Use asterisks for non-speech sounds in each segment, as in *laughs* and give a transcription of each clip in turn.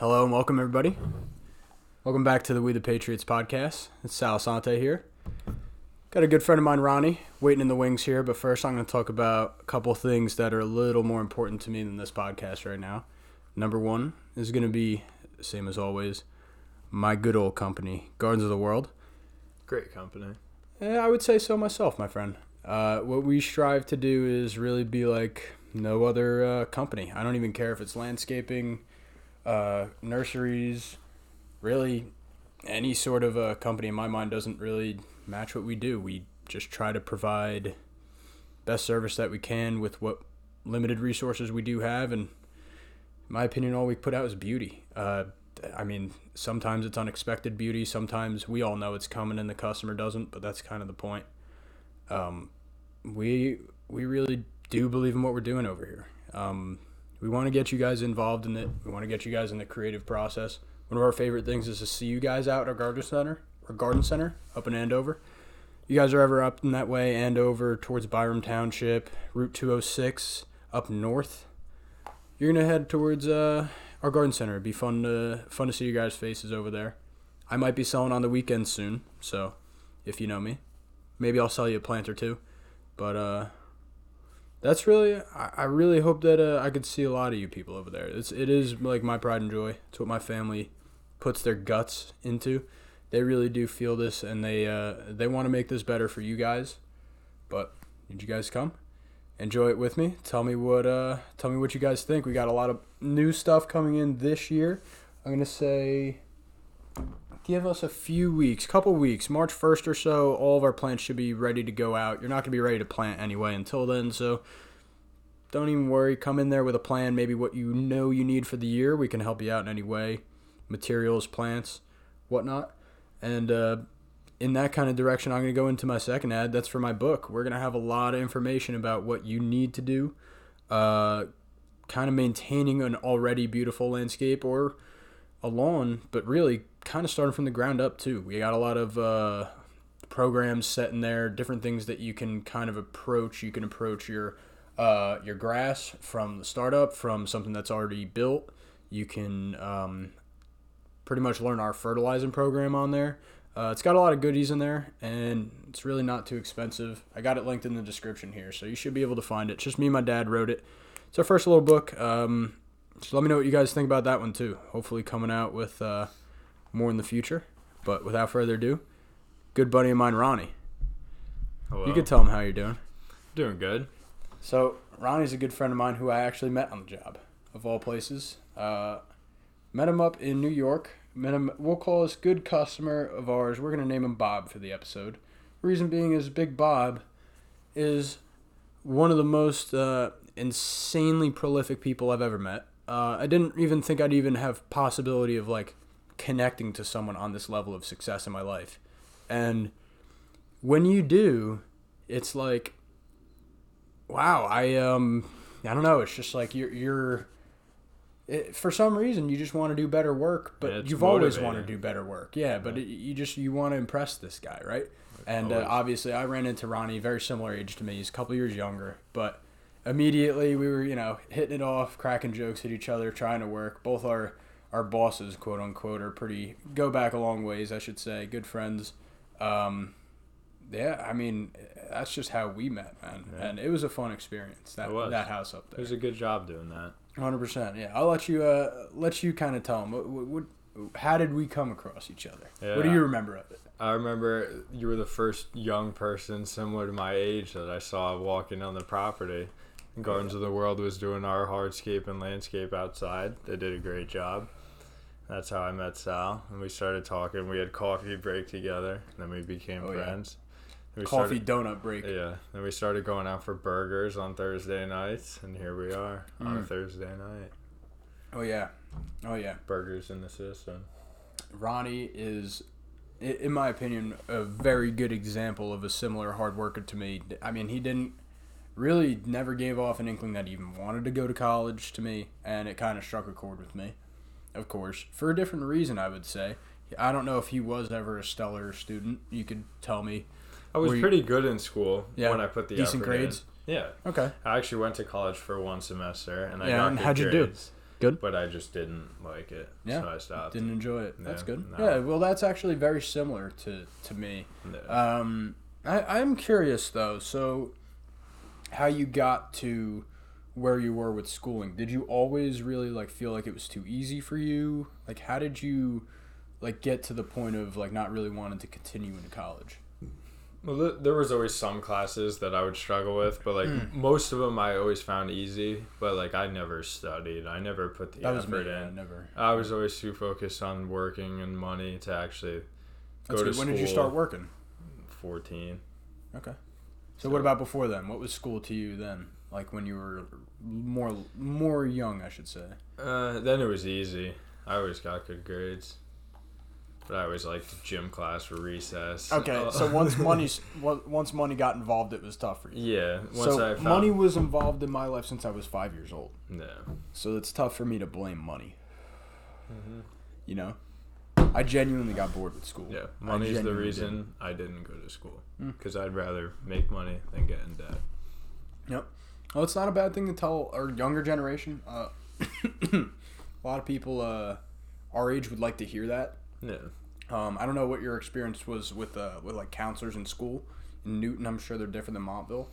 Hello and welcome everybody. Welcome back to the We the Patriots podcast. It's Sal Assante here. Got a good friend of mine, Ronny, waiting in the wings here. But first, I'm going to talk about a couple things that are a little more important to me than this podcast right now. Number one is going to be, same as always, my good old company, Gardens of the World. Great company. Eh, I would say so myself, my friend. Uh, what we strive to do is really be like no other uh, company. I don't even care if it's landscaping, uh, nurseries, really any sort of a company in my mind doesn't really match what we do. We just try to provide best service that we can with what limited resources we do have, and in my opinion, all we put out is beauty. Uh, I mean, sometimes it's unexpected beauty. Sometimes we all know it's coming and the customer doesn't, but that's kind of the point. Um, we we really do believe in what we're doing over here. Um, we want to get you guys involved in it. We want to get you guys in the creative process. One of our favorite things is to see you guys out at our garden center our garden center up in Andover. You guys are ever up in that way, Andover towards Byram Township, Route 206 up north. You're gonna head towards uh, our garden center. It'd be fun to fun to see you guys' faces over there. I might be selling on the weekend soon, so if you know me, maybe I'll sell you a plant or two. But uh, that's really I, I really hope that uh, I could see a lot of you people over there. It's it is like my pride and joy. It's what my family puts their guts into. They really do feel this, and they uh, they want to make this better for you guys. But did you guys come? Enjoy it with me. Tell me what uh tell me what you guys think. We got a lot of new stuff coming in this year. I'm gonna say give us a few weeks, couple weeks, March 1st or so, all of our plants should be ready to go out. You're not going to be ready to plant anyway until then, so don't even worry. Come in there with a plan, maybe what you know you need for the year. We can help you out in any way materials, plants, whatnot. And uh, in that kind of direction, I'm going to go into my second ad. That's for my book. We're going to have a lot of information about what you need to do, uh, kind of maintaining an already beautiful landscape or a lawn, but really kind of starting from the ground up too. We got a lot of uh, programs set in there, different things that you can kind of approach. You can approach your uh, your grass from the startup, from something that's already built. You can um, pretty much learn our fertilizing program on there. Uh, it's got a lot of goodies in there, and it's really not too expensive. I got it linked in the description here, so you should be able to find it. It's just me and my dad wrote it. It's our first little book. Um, so let me know what you guys think about that one too. Hopefully, coming out with uh, more in the future. But without further ado, good buddy of mine, Ronny. Hello. You could tell him how you're doing. Doing good. So Ronny's a good friend of mine who I actually met on the job, of all places. Uh, met him up in New York. Met him. We'll call this good customer of ours. We're gonna name him Bob for the episode. Reason being is Big Bob is one of the most uh, insanely prolific people I've ever met. Uh, I didn't even think I'd even have possibility of like connecting to someone on this level of success in my life. And when you do, it's like wow, I um I don't know, it's just like you're you're it, for some reason you just want to do better work, but it's you've always wanted to do better work. Yeah, but it, you just you want to impress this guy, right? And uh, obviously, I ran into Ronny, very similar age to me. He's a couple years younger, but immediately we were, you know, hitting it off, cracking jokes at each other, trying to work. Both our our bosses, quote unquote, are pretty go back a long ways, I should say. Good friends. Um, yeah, I mean, that's just how we met, man, Yeah. and it was a fun experience. That that house up there. It was a good job doing that. Hundred percent. Yeah, I'll let you uh let you kind of tell them what, what, what how did we come across each other? What do you remember of it? I remember you were the first young person similar to my age that I saw walking on the property. Gardens of the World was doing our hardscape and landscape outside. They did a great job. That's how I met Sal, and we started talking. We had coffee break together, and then we became Oh, yeah. friends. We Coffee started- donut break. Yeah, then we started going out for burgers on Thursday nights, and here we are on a Mm. Thursday night. Oh yeah, oh yeah. Burgers in the system. Ronny is, in my opinion, a very good example of a similar hard worker to me. I mean, he didn't really never gave off an inkling that he even wanted to go to college to me, and it kind of struck a chord with me. Of course, for a different reason, I would say. I don't know if he was ever a stellar student. You could tell me. I was you- pretty good in school Yeah, when I put the decent effort in. grades? Yeah, Okay. I actually went to college for one semester, and I Yeah, got and good how'd you do? Good. But I just didn't like it. Yeah, So I stopped. Didn't enjoy it. That's good. no. Yeah, well, that's actually very similar to to me. Yeah. Um, I I'm curious though. So, how you got to where you were with schooling? Did you always really like feel like it was too easy for you? Like, how did you like get to the point of like not really wanting to continue into college? Well, th- there was always some classes that I would struggle with, but like Hmm. most of them I always found easy. But like I never studied. I never put the That me. effort Yeah, in. never. I was always too focused on working and money to actually That's go to good. When did you start working? Fourteen. Okay. So, what about before then? What was school to you then? Like when you were more more young, I should say. Uh, then it was easy. I always got good grades. But I always liked gym class for recess. Okay, Oh. so once *laughs* money once money got involved, it was tough for you. yeah, once so I found, money was involved in my life since I was five years old. Yeah. So it's tough for me to blame money. Mm-hmm. You know, *coughs* I genuinely got bored with school. Yeah, money's the reason I didn't go to school Mm. because I'd rather make money than get in debt. Yep. Well, it's not a bad thing to tell our younger generation. Uh, *coughs* a lot of people uh, our age would like to hear that. Yeah. Um, I don't know what your experience was with uh, with like counselors in school. In Newton, I'm sure they're different than Montville,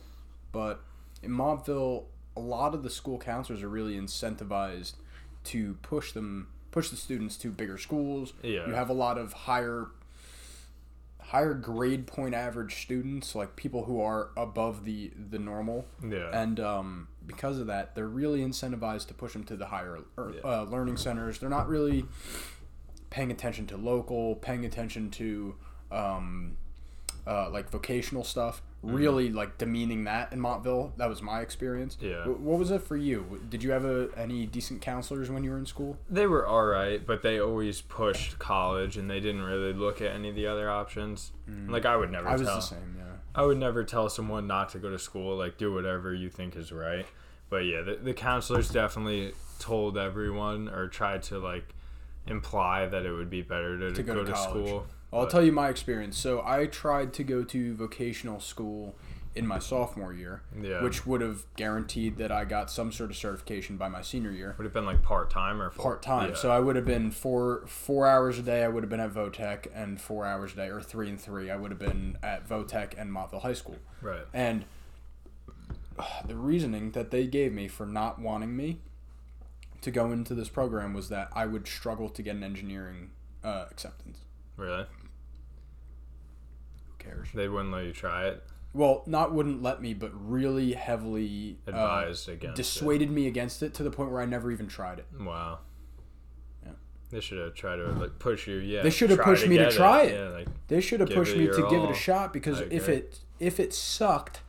but in Montville, a lot of the school counselors are really incentivized to push them push the students to bigger schools. Yeah. You have a lot of higher higher grade point average students, like people who are above the the normal, Yeah. and um, because of that, they're really incentivized to push them to the higher er, Yeah. uh, learning centers. They're not really paying attention to local, paying attention to um, uh, like vocational stuff. Really like demeaning that in Montville. That was my experience. Yeah. What was it for you? Did you have a, any decent counselors when you were in school? They were all right, but they always pushed college, and they didn't really look at any of the other options. Like I would never Mm. I was tell. the same. Yeah. I would never tell someone not to go to school. Like do whatever you think is right. But yeah, the, the counselors definitely told everyone or tried to like imply that it would be better to, To go go, to to, school. I'll But- tell you my experience. So I tried to go to vocational school in my sophomore year, Yeah. which would have guaranteed that I got some sort of certification by my senior year. would have been like part time or part time. Yeah. So I would have been four four hours a day. I would have been at Votech, and four hours a day, or three and three. I would have been at Votech and Montville High School. right. And *sighs* the reasoning that they gave me for not wanting me to go into this program was that I would struggle to get an engineering uh, acceptance. Really? Who cares? They wouldn't let you try it. Well, not wouldn't let me, but really heavily uh, Advised against dissuaded me against it to the point where I never even tried it. it. Wow. Yeah. They should have tried to like push you. Yeah. They should have try pushed me to get try it. Yeah. Like They should have Give pushed it me your to give it all. a shot because if it if it sucked,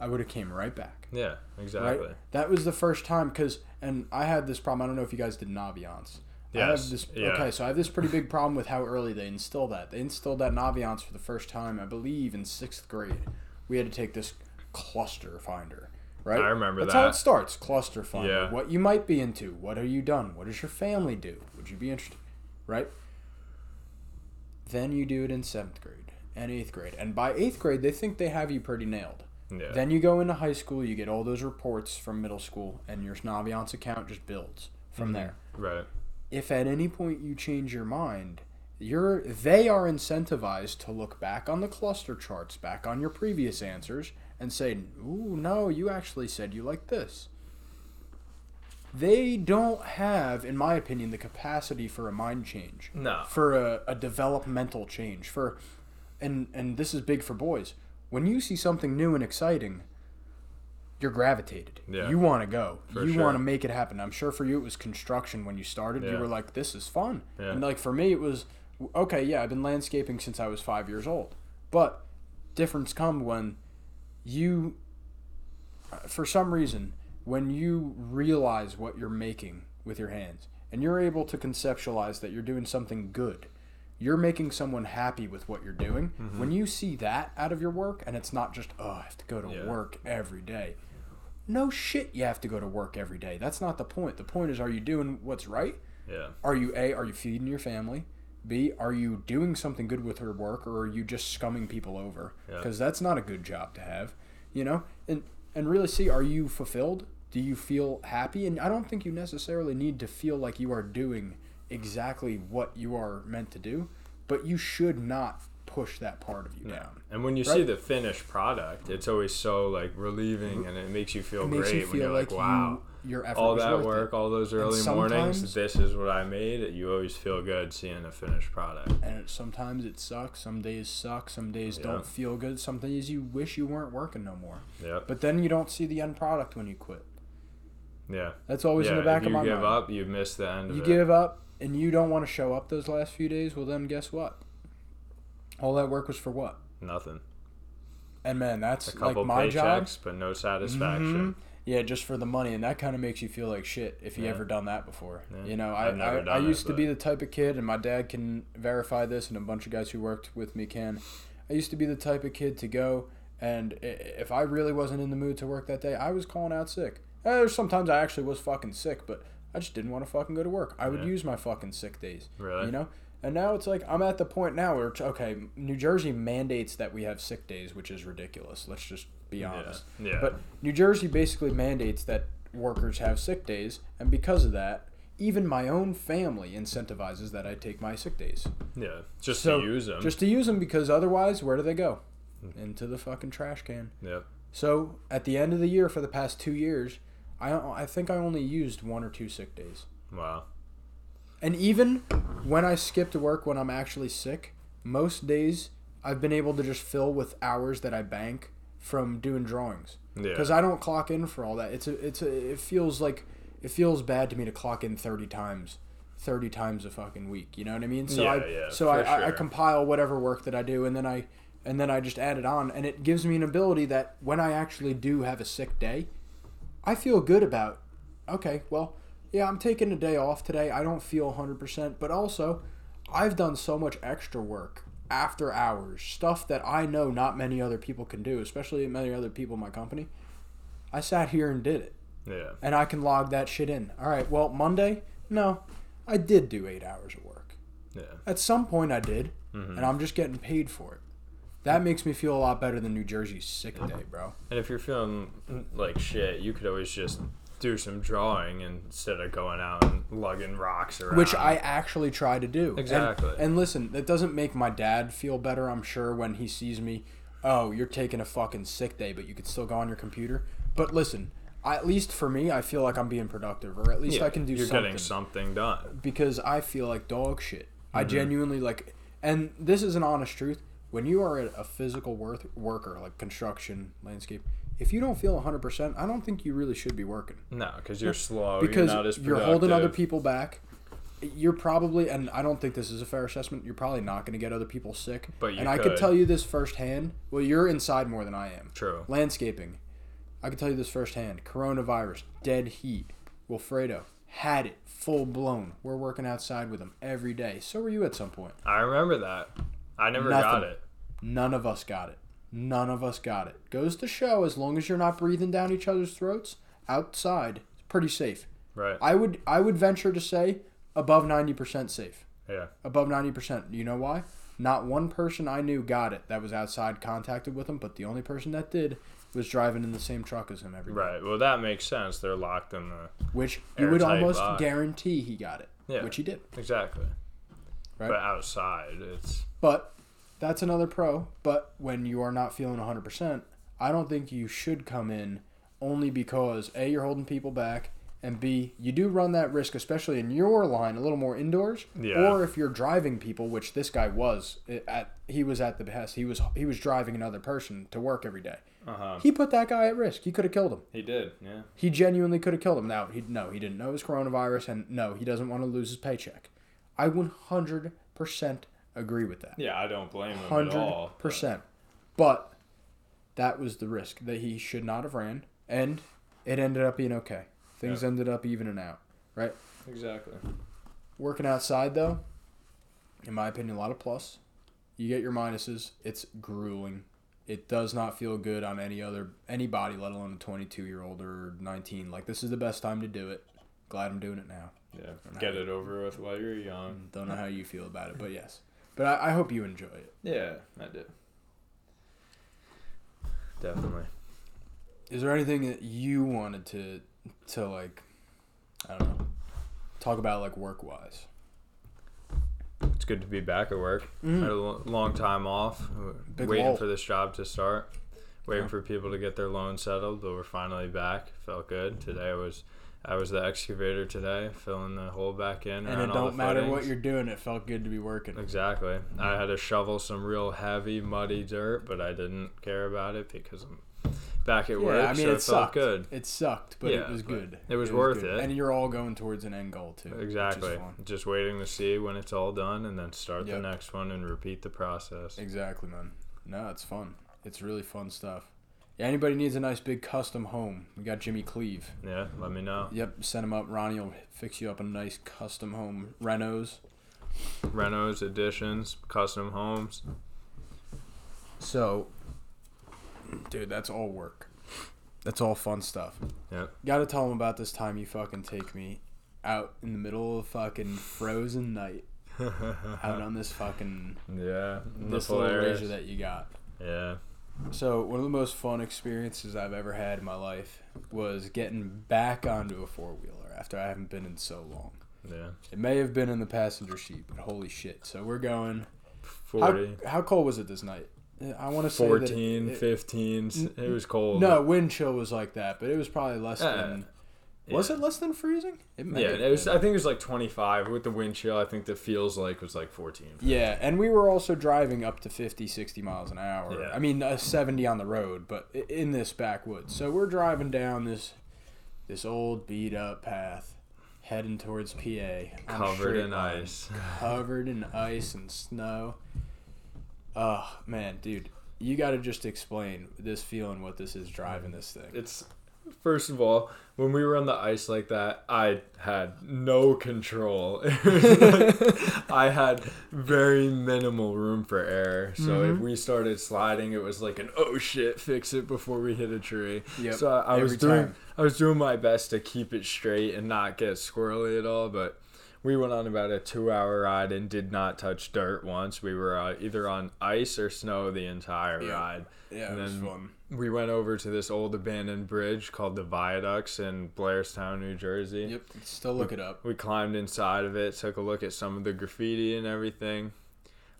I would have came right back. yeah. Exactly. Right. That was the first time because, and I had this problem. I don't know if you guys did Naviance. Yes, this, yeah. Okay, so I have this pretty big problem with how early they instill that. They instilled that in Naviance for the first time, I believe, in sixth grade. We had to take this cluster finder. Right. I remember That's how it starts. Cluster finder. Yeah. What you might be into. What have you done? What does your family do? Would you be interested? Right. Then you do it in seventh grade and eighth grade, and by eighth grade they think they have you pretty nailed. Yeah. Then you go into high school, you get all those reports from middle school, and your Naviance account just builds from Mhm. there. right. If at any point you change your mind, you're they are incentivized to look back on the cluster charts, back on your previous answers, and say, "Ooh, no, you actually said you like this." They don't have, in my opinion, the capacity for a mind change No. for a, a developmental change for and and this is big for boys when you see something new and exciting you're gravitated. Yeah. you want to go. For you sure. want to make it happen. I'm sure for you it was construction when you started. You were like this is fun. Yeah. and like for me it was okay yeah i've been landscaping since i was five years old. But difference come when you uh, for some reason when you realize what you're making with your hands and you're able to conceptualize that you're doing something good you're making someone happy with what you're doing. When you see that out of your work and it's not just oh i have to go to Yeah. work every day no shit you have to go to work every day. That's not the point. The point is are you doing what's right? Yeah. are you a are you feeding your family? B are you doing something good with your work or are you just scumming people over? Yeah. because that's not a good job to have you know? And and really see are you fulfilled? Do you feel happy? And I don't think you necessarily need to feel like you are doing exactly what you are meant to do, but you should not push that part of you Yeah. down. And when you Right. see the finished product, it's always so like relieving mm-hmm. and it makes you feel makes great you when you're feel like, like wow, you, your effort all that work, it. all those early mornings, this is what I made. You always feel good seeing a finished product. And it, sometimes it sucks. Some days suck. Some days Yeah. don't feel good. Some days you wish you weren't working no more. Yep. But then you don't see the end product when you quit. Yeah. That's always yeah. in the back of you my give mind. up, you miss the end of you give up and you don't want to show up those last few days, well then guess what? All that work was for what? Nothing. And man, that's A couple like my paychecks, job. but no satisfaction. Mhm. Yeah, just for the money, and that kind of makes you feel like shit if you Yeah. ever done that before. Yeah. You know, I I've never I, I done it, used to be the type of kid, and my dad can verify this, and a bunch of guys who worked with me can. I used to be the type of kid to go, and if I really wasn't in the mood to work that day, I was calling out sick. Uh, There's sometimes I actually was fucking sick, but I just didn't want to fucking go to work. I would Yeah. use my fucking sick days. Really? You know? And now it's like I'm at the point now where it's, okay, New Jersey mandates that we have sick days, which is ridiculous. Let's just be honest. Yeah. Yeah. But New Jersey basically mandates that workers have sick days, and because of that, even my own family incentivizes that I take my sick days. yeah. Just So, to use them. Just to use them because otherwise, where do they go? Hmm. Into the fucking trash can. Yep. So at the end of the year for the past two years, I I think I only used one or two sick days. Wow. And even when I skip to work when I'm actually sick, most days I've been able to just fill with hours that I bank from doing drawings. Yeah. Because I don't clock in for all that. It's a, it's a, it feels like, it feels bad to me to clock in thirty times, thirty times a fucking week. You know what I mean? So Yeah, I, yeah, so I, I, I compile whatever work that I do, and then I, and then I just add it on, and it gives me an ability that when I actually do have a sick day, I feel good about. Okay, well, yeah, I'm taking a day off today. I don't feel 100%, but also I've done so much extra work after hours, stuff that I know not many other people can do, especially many other people in my company. I sat here and did it, Yeah. and I can log that shit in. All right, well, Monday, no, I did do eight hours of work. Yeah. At some point, I did, Mhm. and I'm just getting paid for it. That makes me feel a lot better than New Jersey's sick day, bro. And if you're feeling like shit, you could always just do some drawing instead of going out and lugging rocks around. which I actually try to do. And- Exactly. And, listen, that doesn't make my dad feel better. I'm sure when he sees me, oh, you're taking a fucking sick day, but you could still go on your computer. But listen, I, at least for me, I feel like I'm being productive, or at least Yeah, I can do You're something getting something done. because I feel like dog shit. I Mm-hmm. genuinely like, and this is an honest truth. When you are a physical worth, worker, like construction, landscape, if you don't feel 100%, I don't think you really should be working No, because you're slow. because you're you're holding other people back. You're probably, and I don't think this is a fair assessment. You're probably not going to get other people sick. But you and I could could. tell you this firsthand. Well, you're inside more than I am. True. Landscaping, I can tell you this firsthand. Coronavirus, dead heat. Wilfredo had it full blown. We're working outside with him every day. So were you at some point. I remember that. I never got it. None of us got it. None of us got it. Goes to show, as long as you're not breathing down each other's throats outside, it's pretty safe. Right. I would I would venture to say above ninety percent safe. yeah. Above ninety percent. You know why? Not one person I knew got it that was outside contacted with him, but the only person that did was driving in the same truck as him every day. Right. Well, that makes sense. They're locked in the. Which you would almost box. guarantee he got it. Yeah. Which he did. Exactly. Right. But outside, it's. But that's another pro. But when you are not feeling 100%, I don't think you should come in only because A, you're holding people back, and B, you do run that risk, especially in your line, a little more indoors. Yeah. Or if you're driving people, which this guy was at, he was at the behest. He was he was driving another person to work every day. Uh huh. He put that guy at risk. He could have killed him. He did. Yeah. He genuinely could have killed him. Now he no, he didn't know it was coronavirus, and no, he doesn't want to lose his paycheck. I 100% agree with that Yeah, I don't blame him at hundred all. but- percent. But that was the risk that he should not have ran, and it ended up being okay. Things Yeah. ended up evening out, right? Exactly. Working outside though, in my opinion, a lot of plus. You get your minuses. It's grueling. It does not feel good on any other anybody, let alone a 22 year old or 19. Like this is the best time to do it. Glad I'm doing it now. Yeah. Get it over with while you're young. Don't know how you feel about it, but yes. But I, I hope you enjoy it. Yeah, I did. Definitely. Is there anything that you wanted to to like, I don't know, talk about like work wise. It's good to be back at work. Mm. Had a lo- long time off, Big waiting for this job to start, waiting Yeah. for people to get their loans settled. But we're finally back. Felt good. Today was, I was the excavator today, filling the hole back in. And it don't matter what you're doing; it felt good to be working. Exactly. I had to shovel some real heavy, muddy dirt, but I didn't care about it because I'm back at work. Yeah, I mean so it, it, felt sucked. good. It sucked, but Yeah, it was but good. it was worth good. it. And you're all going towards an end goal too. Exactly. Just waiting to see when it's all done and then start Yep. the next one and repeat the process. Exactly, man. No, it's fun. It's really fun stuff. Yeah, anybody needs a nice big custom home, we got Jimmy Cleave. Yeah, let me know. Yep, send him up. Ronny will fix you up a nice custom home. Renos. Renos, additions, custom homes. So, dude, that's all work. That's all fun stuff. Yep. Got to tell him about this time you fucking take me out in the middle of fucking frozen night *laughs* out on this fucking yeah. this little razor that you got. Yeah. So one of the most fun experiences I've ever had in my life was getting back onto a four wheeler after I haven't been in so long. Yeah. It may have been in the passenger seat, but holy shit! So we're going. 40, How, how cold was it this night? I want to say 14, that it, 15. It was cold. no wind chill was like that, but it was probably less Uh, than. Was yeah. it less than freezing? It Yeah, it was. I think it was like 25 with the wind chill. I think the feels like was like 14. Yeah, and we were also driving up to 50, 60 miles an hour. Yeah. I mean, uh, 70 on the road, but in this backwoods. So we're driving down this this old beat up path, heading towards PA. Covered in line. ice. *laughs* Covered in ice and snow. Oh, man, dude. You got to just explain this feeling, what this is driving this thing. It's first of all, when we were on the ice like that, I had no control. Like *laughs* I had very minimal room for error. So if Mhm. we started sliding, it was like an oh shit, fix it before we hit a tree. Yep, So I, I was doing time. I was doing my best to keep it straight and not get squirrely at all, but we went on about a two-hour ride and did not touch dirt once. We were uh, either on ice or snow the entire Yeah. ride Yeah, and it was fun. we went over to this old abandoned bridge called the Viaducts in Blairstown, New Jersey. Yep, still look it up. We climbed inside of it, took a look at some of the graffiti and everything.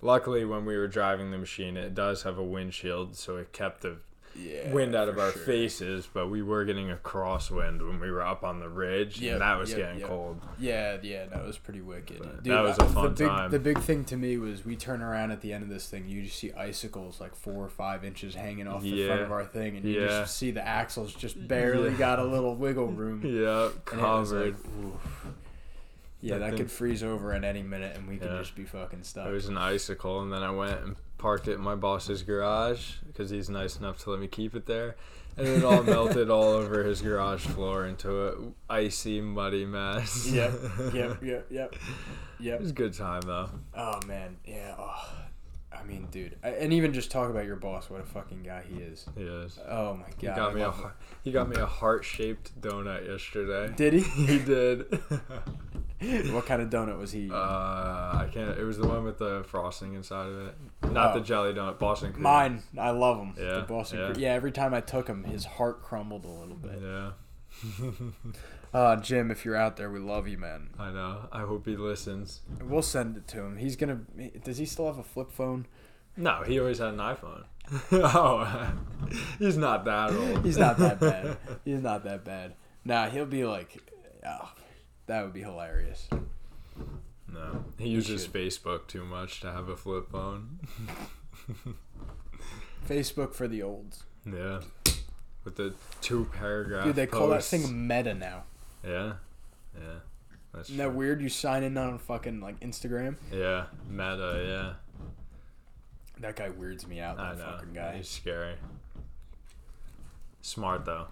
Luckily, when we were driving the machine, it does have a windshield, so it kept the Yeah, wind out of our sure. faces. But we were getting a crosswind when we were up on the ridge, Yep, and that was yep, getting yep. cold. Yeah, yeah, no, it was pretty wicked. But Dude, that was a fun the big, time. The big thing to me was we turn around at the end of this thing, you just see icicles like four or five inches hanging off the front of our thing, and you Yeah. just see the axles just barely got a little wiggle room. *laughs* Yeah, And it was covered. Yeah, That that could freeze over at any minute, and we could Yeah. just be fucking stuck. It was an icicle, and then I went and parked it in my boss's garage because he's nice enough to let me keep it there. And it all melted all over his garage floor into a icy, muddy mess. Yep, *laughs* yep, yep, yep, yep. It was a good time though. Oh man, yeah. Oh, I mean, dude, I- and even just talk about your boss. What a fucking guy he is. He is. Oh my god. He got I me a him. he got me a heart shaped donut yesterday. Did he? *laughs* he did. *laughs* *laughs* what kind of donut was he? uh, I can't. It was the one with the frosting inside of it, not Oh. the jelly donut. Boston cream. Mine, I love them. Yeah, the Boston. yeah. Yeah. yeah, every time I took him, his heart crumbled a little bit. Yeah. *laughs* Uh, Jim, if you're out there, we love you, man. I know. I hope he listens. We'll send it to him. He's gonna. Does he still have a flip phone? No, he always had an iPhone. *laughs* oh, he's not that old. He's not that bad. He's not that bad. Nah, he'll be like, oh, that would be hilarious. No, he uses. Facebook too much to have a flip phone. *laughs* Facebook for the olds. yeah, with the two paragraph. Dude, they call that posts. thing Meta now. Yeah, yeah, that's Isn't that true. weird? You sign in on fucking like Instagram. Yeah, Meta. Yeah, That guy weirds me out. I That know. fucking guy. He's scary. Smart though,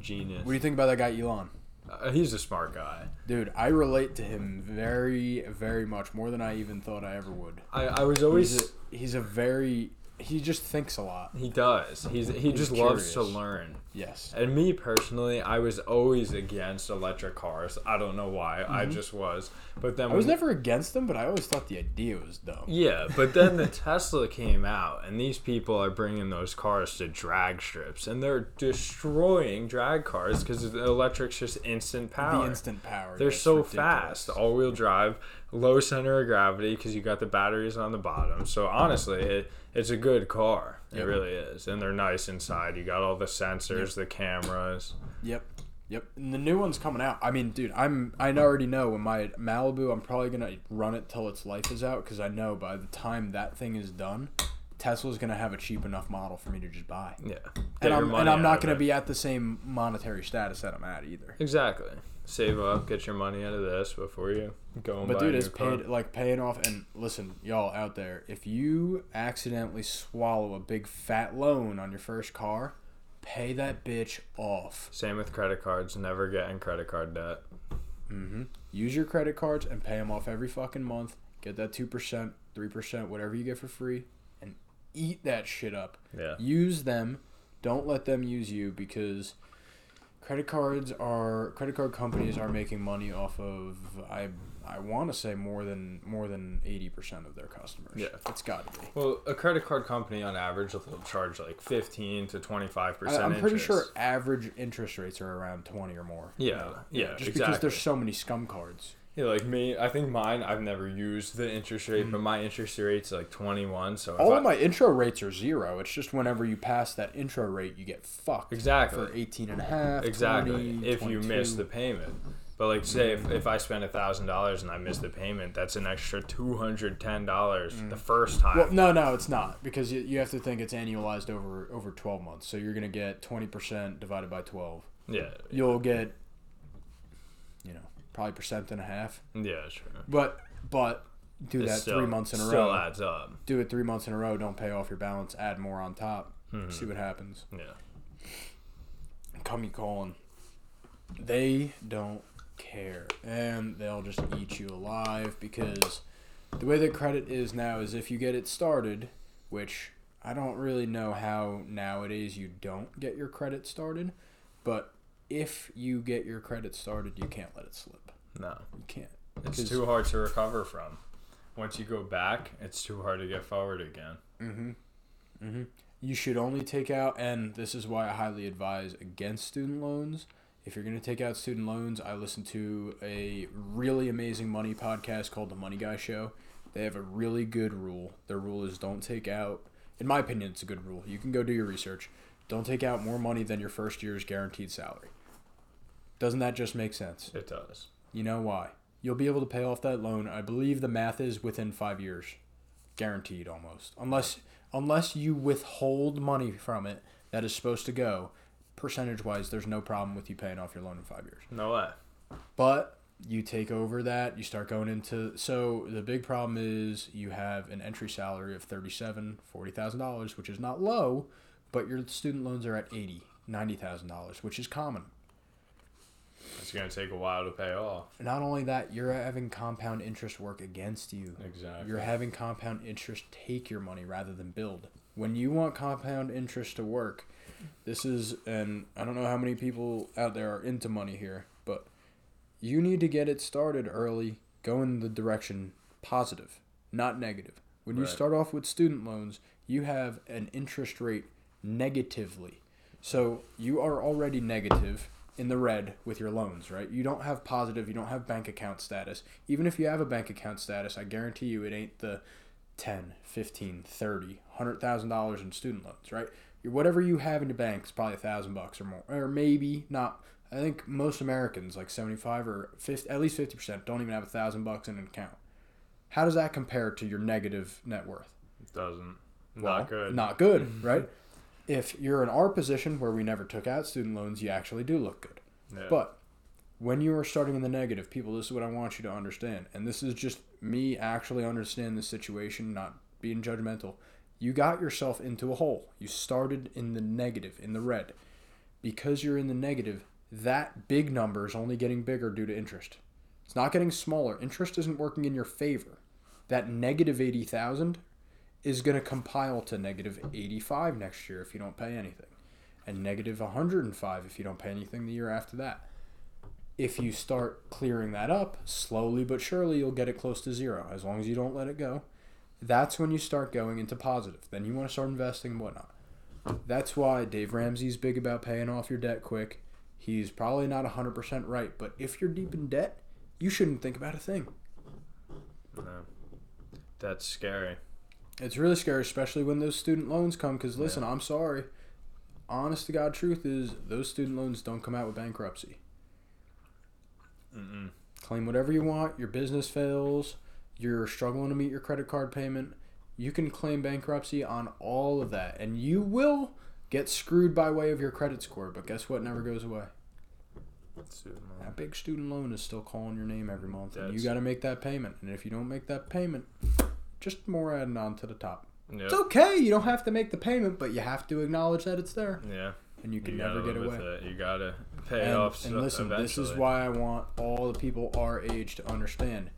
genius. What do you think about that guy Elon? Uh, he's a smart guy. Dude, I relate to him very, very much more than I even thought I ever would. I, I was always He's a, he's a very he just thinks a lot. He does. He's he He's just loves to learn. Yes. And me personally, I was always against electric cars. I don't know why. I just was. But then Mm-hmm. I was never against them, but I always thought the idea was dumb. Yeah, but then the *laughs* Tesla came out, and these people are bringing those cars to drag strips, and they're destroying drag cars because the electric's just instant power. The instant power. They're so ridiculous. fast, all-wheel drive, low center of gravity because you got the batteries on the bottom. So honestly, it, it's a good car. It Yep. really is, and they're nice inside. You got all the sensors, the cameras. Yep. Yep. And the new one's coming out. I mean, dude, I'm I already know when my Malibu, I'm probably gonna run it till its life is out because I know by the time that thing is done, Tesla's gonna have a cheap enough model for me to just buy. Yeah, Get And I'm, and I'm not gonna it. be at the same monetary status that I'm at either. exactly. Save up, get your money out of this before you go and But buy dude, it's car. paid like paying off. And listen, y'all out there, if you accidentally swallow a big fat loan on your first car, pay that bitch off. Same with credit cards. Never get in credit card debt. Mm-hmm. Use your credit cards and pay them off every fucking month. Get that two percent, three percent, whatever you get for free, and eat that shit up. Yeah. Use them. Don't let them use you because credit cards are credit card companies are making money off of I I want to say more than more than eighty percent of their customers. Yeah. it's got to be. Well, a credit card company on average will charge like fifteen to twenty five percent. I'm pretty sure average interest rates are around twenty or more. Yeah, yeah, just because there's so many scum cards. Yeah, like me, I think mine. I've never used the interest rate, but my interest rate's like twenty one. So Mm. All I, of my intro rates are zero. It's just whenever you pass that intro rate, you get fucked. Exactly. For 18 and a half. exactly 20, if you miss the payment. But like, say if, if I spend a thousand dollars and I miss the payment, that's an extra two hundred ten dollars the first time. Mm. Well, no, no, it's not because you, you have to think it's annualized over over 12 months. So you're gonna get 20% divided by 12. yeah, You'll get, you know, probably percent and a half. yeah, sure. But but do It that still- three months in a still row. adds up. Do it three months in a row. Don't pay off your balance. Add more on top. Mm-hmm. See what happens. Yeah, come you calling. They don't care, and they'll just eat you alive because the way that credit is now is if you get it started, which I don't really know how nowadays you don't get your credit started, but if you get your credit started, you can't let it slip. No, You can't. It's too hard to recover from. Once you go back, it's too hard to get forward again. Mm-hmm. Mm-hmm. You should only take out, and this is why I highly advise against student loans. If you're going to take out student loans, I listen to a really amazing money podcast called The Money Guy Show. They have a really good rule. Their rule is don't take out, in my opinion, it's a good rule. You can go do your research. Don't take out more money than your first year's guaranteed salary. Doesn't that just make sense? It does. You know why? You'll be able to pay off that loan. I believe the math is within five years, guaranteed almost. Unless unless you withhold money from it that is supposed to go, percentage wise, there's no problem with you paying off your loan in five years. No way. But you take over that, you start going into so the big problem is you have an entry salary of thirty-seven, forty thousand dollars, which is not low, but your student loans are at eighty, ninety thousand dollars, which is common. It's gonna take a while to pay off. Not only that, you're having compound interest work against you. Exactly. You're having compound interest take your money rather than build. When you want compound interest to work, this is, and I don't know how many people out there are into money here, but you need to get it started early, go in the direction positive, not negative. When you start off with student loans, you have an interest rate negatively. So you are already negative in the red with your loans, right? You don't have positive, you don't have bank account status. Even if you have a bank account status, I guarantee you it ain't the 10, 15, 30, $100,000 in student loans, right? Your- Whatever you have in your bank is probably a thousand bucks or more, or maybe not. I think most Americans, like 75 or 50, at least 50%, don't even have a thousand bucks in an account. How does that compare to your negative net worth? It doesn't. Well, Not good. Not good, *laughs* right? If you're in our position where we never took out student loans, you actually do look good. Yeah. But when you are starting in the negative, people, this is what I want you to understand. And this is just me actually understanding the situation, not being judgmental. You got yourself into a hole. You started in the negative, in the red. Because you're in the negative, that big number is only getting bigger due to interest. It's not getting smaller. Interest isn't working in your favor. That negative 80,000 is going to compile to negative 85 next year if you don't pay anything, and negative 105 if you don't pay anything the year after that. If you start clearing that up, slowly but surely you'll get it close to zero as long as you don't let it go. That's when you start going into positive. Then you want to start investing and whatnot. That's why Dave Ramsey's big about paying off your debt quick. He's probably not 100% right, but if you're deep in debt, you shouldn't think about a thing. No. That's scary. It's really scary, especially when those student loans come. Because listen, I'm sorry. Honest to God, truth is those student loans don't come out with bankruptcy. Mm-mm. Claim whatever you want. Your business fails. You're struggling to meet your credit card payment. You can claim bankruptcy on all of that, and you will get screwed by way of your credit score. But guess what? Never goes away. That big student loan is still calling your name every month, and you got to make that payment. And if you don't make that payment, just more adding on to the top. Yep. It's okay. You don't have to make the payment, but you have to acknowledge that it's there, Yeah. and you can you never get away. with it. You gotta pay And, off. and listen, this is why I want all the people our age to understand.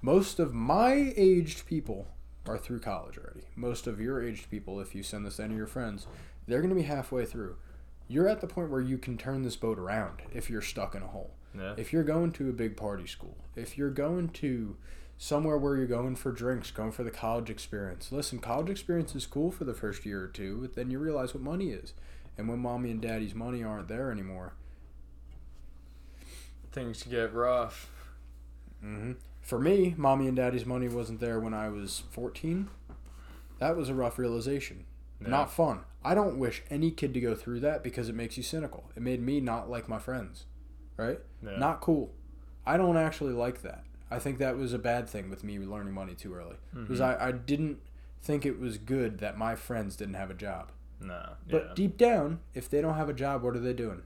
Most of my aged people are through college already. Most of your aged people, if you send this to any of your friends, they're going to be halfway through. You're at the point where you can turn this boat around if you're stuck in a hole. Yeah. If you're going to a big party school, if you're going to somewhere where you're going for drinks, going for the college experience. Listen, college experience is cool for the first year or two, but then you realize what money is. And when mommy and daddy's money aren't there anymore, Things get rough. hmm For me, mommy and daddy's money wasn't there when I was 14. That was a rough realization. Yeah. Not fun. I don't wish any kid to go through that because it makes you cynical. It made me not like my friends. Right? Yeah. Not cool. I don't actually like that. I think that was a bad thing with me learning money too early. Because Mhm. I, I didn't think it was good that my friends didn't have a job. No. But yeah. deep down, if they don't have a job, what are they doing?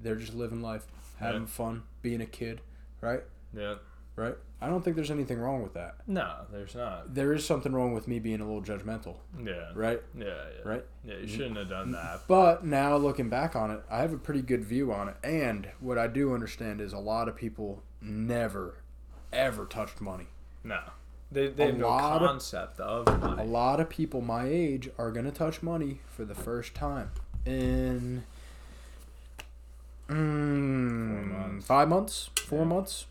They're just living life, having Yeah. fun, being a kid, right? yeah. Right? I don't think there's anything wrong with that. No, there's not. There is something wrong with me being a little judgmental, Yeah. right? Yeah. Yeah. Right? Yeah. You shouldn't have done that. But now looking back on it, I have a pretty good view on it. And what I do understand is a lot of people never, ever touched money. No. They, they A have no of- concept of, A money. lot of people my age are going to touch money for the first time in mm, months. five months, four Yeah. months.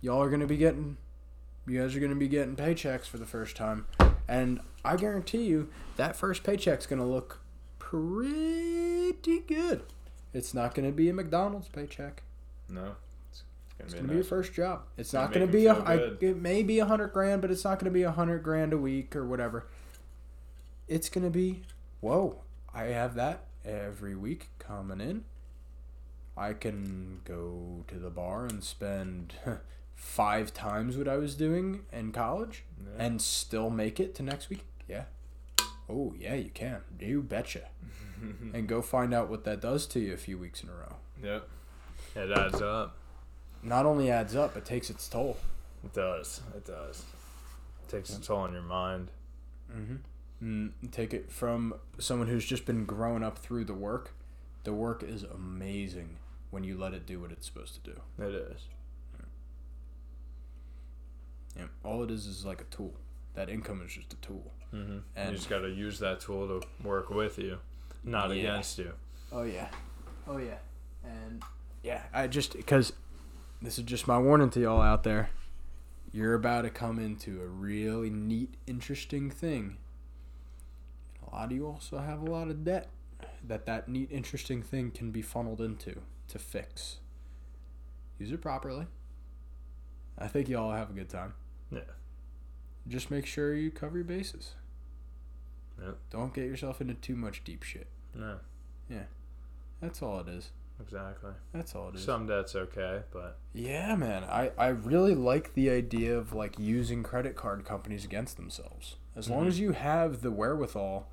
Y'all are going to be getting, you guys are going to be getting paychecks for the first time. And I guarantee you that first paycheck's going to look pretty good. It's not going to be a McDonald's paycheck. No. It's, It's gonna gonna be, be your first job. It's Gonna not gonna be a. I, it may be a hundred grand, but it's not gonna be a hundred grand a week or whatever. It's gonna be, whoa! I have that every week coming in. I can go to the bar and spend five times what I was doing in college Yeah. and still make it to next week. Yeah. Oh yeah, you can. You betcha. *laughs* and go find out what that does to you a few weeks in a row. Yep. It adds up. Not only adds up, it takes its toll. It does. It does. It takes a toll on your mind. Mm-hmm. Mm, take it from someone who's just been grown up through the work. The work is amazing when you let it do what it's supposed to do. It is. Yeah. All it is is like a tool. That income is just a tool. Mm-hmm. And- you just got to use that tool to work with you, not Yeah. against you. Oh yeah. Oh yeah. And yeah, I just because this is just my warning to y'all out there. You're about to come into a really neat, interesting thing. A lot of you also have a lot of debt that that neat, interesting thing can be funneled into to fix. Use it properly. I think y'all have a good time. Yeah. Just make sure you cover your bases. Yep. Don't get yourself into too much deep shit. No. Yeah. That's all it is. Exactly. That's all it is. Some debt's okay, but Yeah, man. I, I really like the idea of like using credit card companies against themselves. As long Mhm. as you have the wherewithal,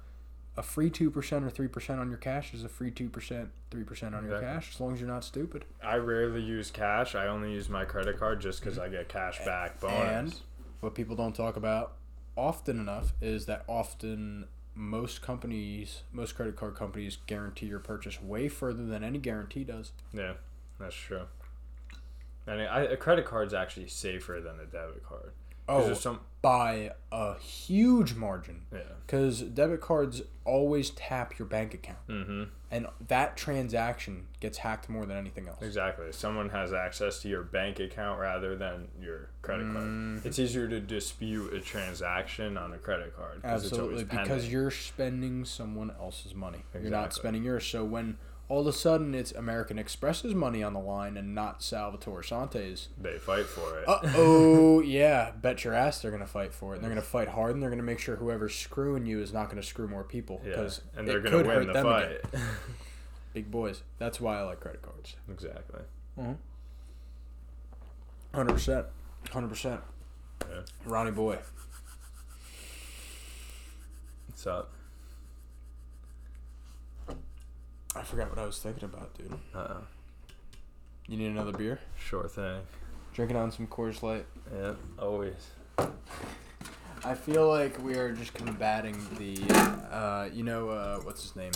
a free two percent or three percent on your cash is a free two percent, three percent on your Exactly. cash. As long as you're not stupid. I rarely use cash. I only use my credit card just because I get cash back bonus. And what people don't talk about often enough is that often most companies, most credit card companies guarantee your purchase way further than any guarantee does. yeah, that's true. And I, a credit card's actually safer than a debit card. Oh, some by a huge margin. yeah. Because debit cards always tap your bank account, Mm-hmm. and that transaction gets hacked more than anything else. Exactly. Someone has access to your bank account rather than your credit Mhm. card. It's easier to dispute a transaction on a credit card. Absolutely, because you're spending someone else's money. You're not spending yours. So when all of a sudden it's American Express's money on the line and not Salvatore Assante's, they fight for it. uh oh, *laughs* yeah, bet your ass they're gonna fight for it. And they're gonna fight hard, and they're gonna make sure whoever's screwing you is not gonna screw more people yeah. because And they're gonna could win the them fight. *laughs* Big boys. That's why I like credit cards. exactly. Hundred percent. Hundred percent. Yeah. Ronny boy. What's up? I forgot what I was thinking about, dude. Uh You need another beer? Sure thing. Drinking on some Coors Light. Yep. Always. I feel like we are just combating the, uh, you know, uh, what's his name?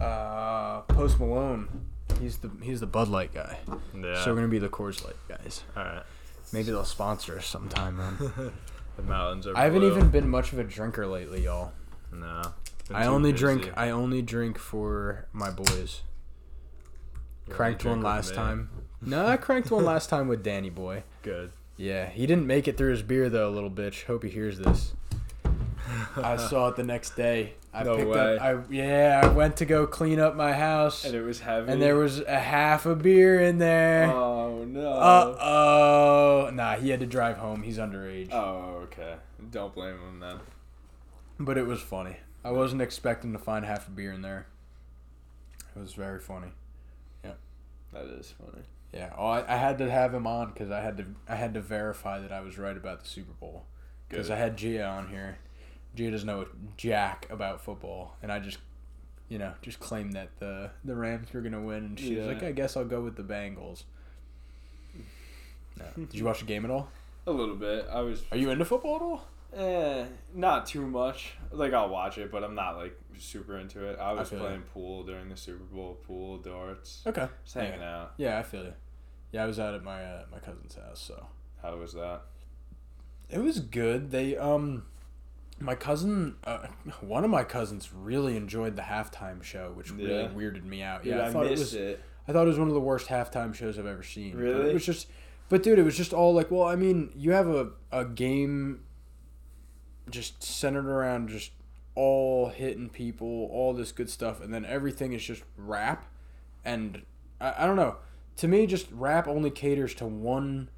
Uh, Post Malone. He's the he's the Bud Light guy. Yeah. So we're gonna be the Coors Light guys. All right. Maybe they'll sponsor us sometime, man. *laughs* The mountains are. I haven't blue. even been much of a drinker lately, y'all. No. Been I only busy. drink. I only drink for my boys. You Cranked one last time. *laughs* No, I cranked one last time with Danny Boy. Good. Yeah, he didn't make it through his beer though, little bitch. Hope he hears this. *laughs* I saw it the next day. I No picked way. up. I yeah, I went to go clean up my house, And it was heavy. and there was a half a beer in there. Oh no. Uh oh. Nah, he had to drive home. He's underage. Oh okay. Don't blame him then. But it was funny. I wasn't expecting to find half a beer in there. It was very funny. Yeah, that is funny. Yeah, oh, I, I had to have him on because I had to I had to verify that I was right about the Super Bowl because I had Gia on here. Gia doesn't know jack about football, and I just, you know, just claimed that the the Rams were gonna win, and she was Yeah. like, I guess I'll go with the Bengals. No. *laughs* Did you watch the game at all? A little bit. I was Are you into football at all? Eh, not too much. Like I'll watch it, but I'm not like super into it. I was feel playing pool during the Super Bowl, pool, darts. Okay. Just hanging out. Yeah, I feel you. Yeah, I was out at my uh, my cousin's house, so How was that? It was good. They um my cousin uh, one of my cousins really enjoyed the halftime show, which really Yeah. weirded me out. Dude, Yeah, I, I, thought it missed was it. I thought it was one of the worst halftime shows I've ever seen. Really? it was just but dude, it was just all like, well, I mean, you have a a game just centered around just all hitting people, all this good stuff, and then everything is just rap and I, I don't know. To me just rap only caters to one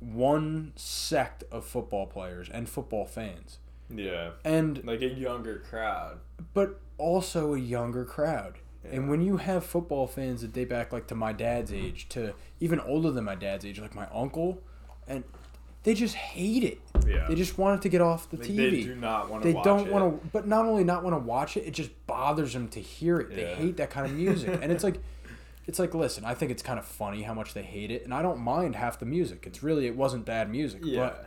one sect of football players and football fans. Yeah. And Like a younger crowd. but also a younger crowd. And when you have football fans that date back like to my dad's age, to even older than my dad's age, like my uncle, and they just hate it. Yeah. They just want it to get off the Like, TV. They do not want to They watch don't want to, but not only not want to watch it, it just bothers them to hear it. They hate that kind of music, and it's *laughs* like, it's like, listen, I think it's kind of funny how much they hate it, and I don't mind half the music. It's really, it wasn't bad music, Yeah. but